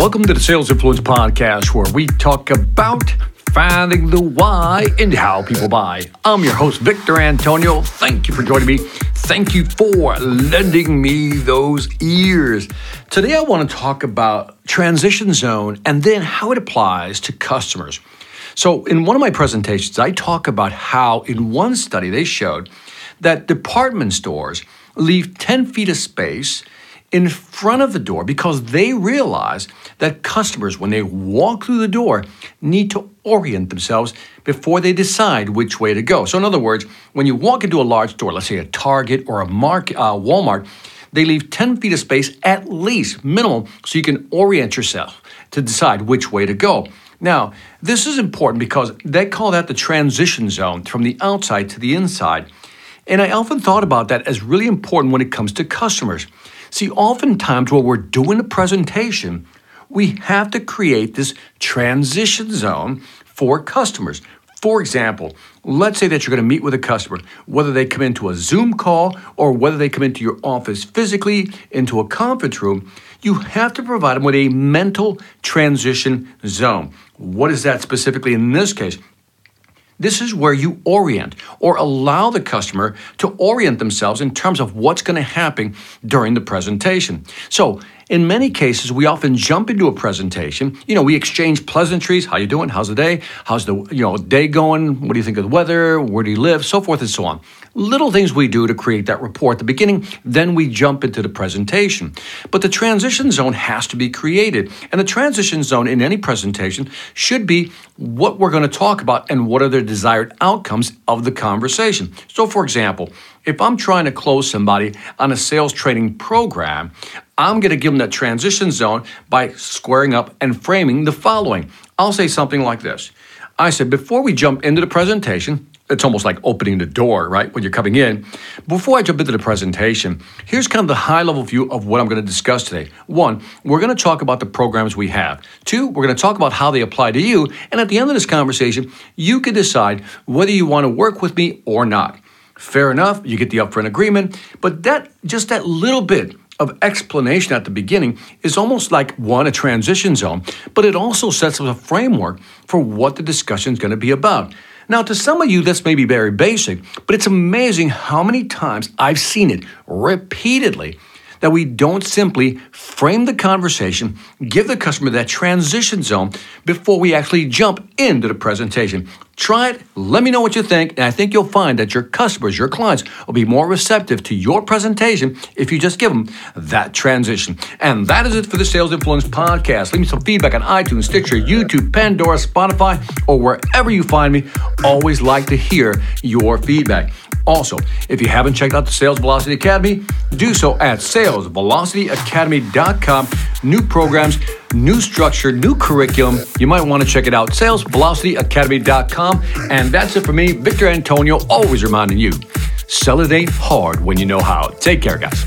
Welcome to the Sales Influence Podcast, where we talk about finding the why and how people buy. I'm your host, Victor Antonio. Thank you for joining me. Thank you for lending me those ears. Today, I want to talk about transition zone and then how it applies to customers. So, in one of my presentations, I talk about how, in one study, they showed that department stores leave 10 feet of space in front of the door because they realize that customers, when they walk through the door, need to orient themselves before they decide which way to go. So, in other words, when you walk into a large store, let's say a Target or a uh, Walmart, they leave 10 feet of space at least, minimum, so you can orient yourself to decide which way to go. Now, this is important because they call that the transition zone from the outside to the inside. And I often thought about that as really important when it comes to customers. See, oftentimes while we're doing a presentation, we have to create this transition zone for customers. For example, let's say that you're going to meet with a customer, whether they come into a Zoom call or whether they come into your office physically, into a conference room, you have to provide them with a mental transition zone. What is that specifically in this case? This is where you orient or allow the customer to orient themselves in terms of what's going to happen during the presentation. So, in many cases, we often jump into a presentation. You know, we exchange pleasantries. How you doing? How's the day? How's the you know day going? What do you think of the weather? Where do you live? So forth and so on. Little things we do to create that rapport at the beginning. Then we jump into the presentation. But the transition zone has to be created, and the transition zone in any presentation should be what we're going to talk about and what are the desired outcomes of the conversation. So, for example, if I'm trying to close somebody on a sales training program, I'm going to give them that transition zone by squaring up and framing the following. I'll say something like this I said, before we jump into the presentation, it's almost like opening the door, right? When you're coming in. Before I jump into the presentation, here's kind of the high level view of what I'm going to discuss today. One, we're going to talk about the programs we have. Two, we're going to talk about how they apply to you. And at the end of this conversation, you can decide whether you want to work with me or not. Fair enough, you get the upfront agreement, but that just that little bit of explanation at the beginning is almost like one, a transition zone, but it also sets up a framework for what the discussion is going to be about. Now, to some of you, this may be very basic, but it's amazing how many times I've seen it repeatedly that we don't simply frame the conversation, give the customer that transition zone before we actually jump into the presentation. Try it, let me know what you think, and I think you'll find that your customers, your clients, will be more receptive to your presentation if you just give them that transition. And that is it for the Sales Influence Podcast. Leave me some feedback on iTunes, Stitcher, YouTube, Pandora, Spotify, or wherever you find me. Always like to hear your feedback. Also, if you haven't checked out the Sales Velocity Academy, do so at salesvelocityacademy.com. New programs, new structure, new curriculum. You might want to check it out. Salesvelocityacademy.com. And that's it for me, Victor Antonio, always reminding you sell it ain't hard when you know how. Take care, guys.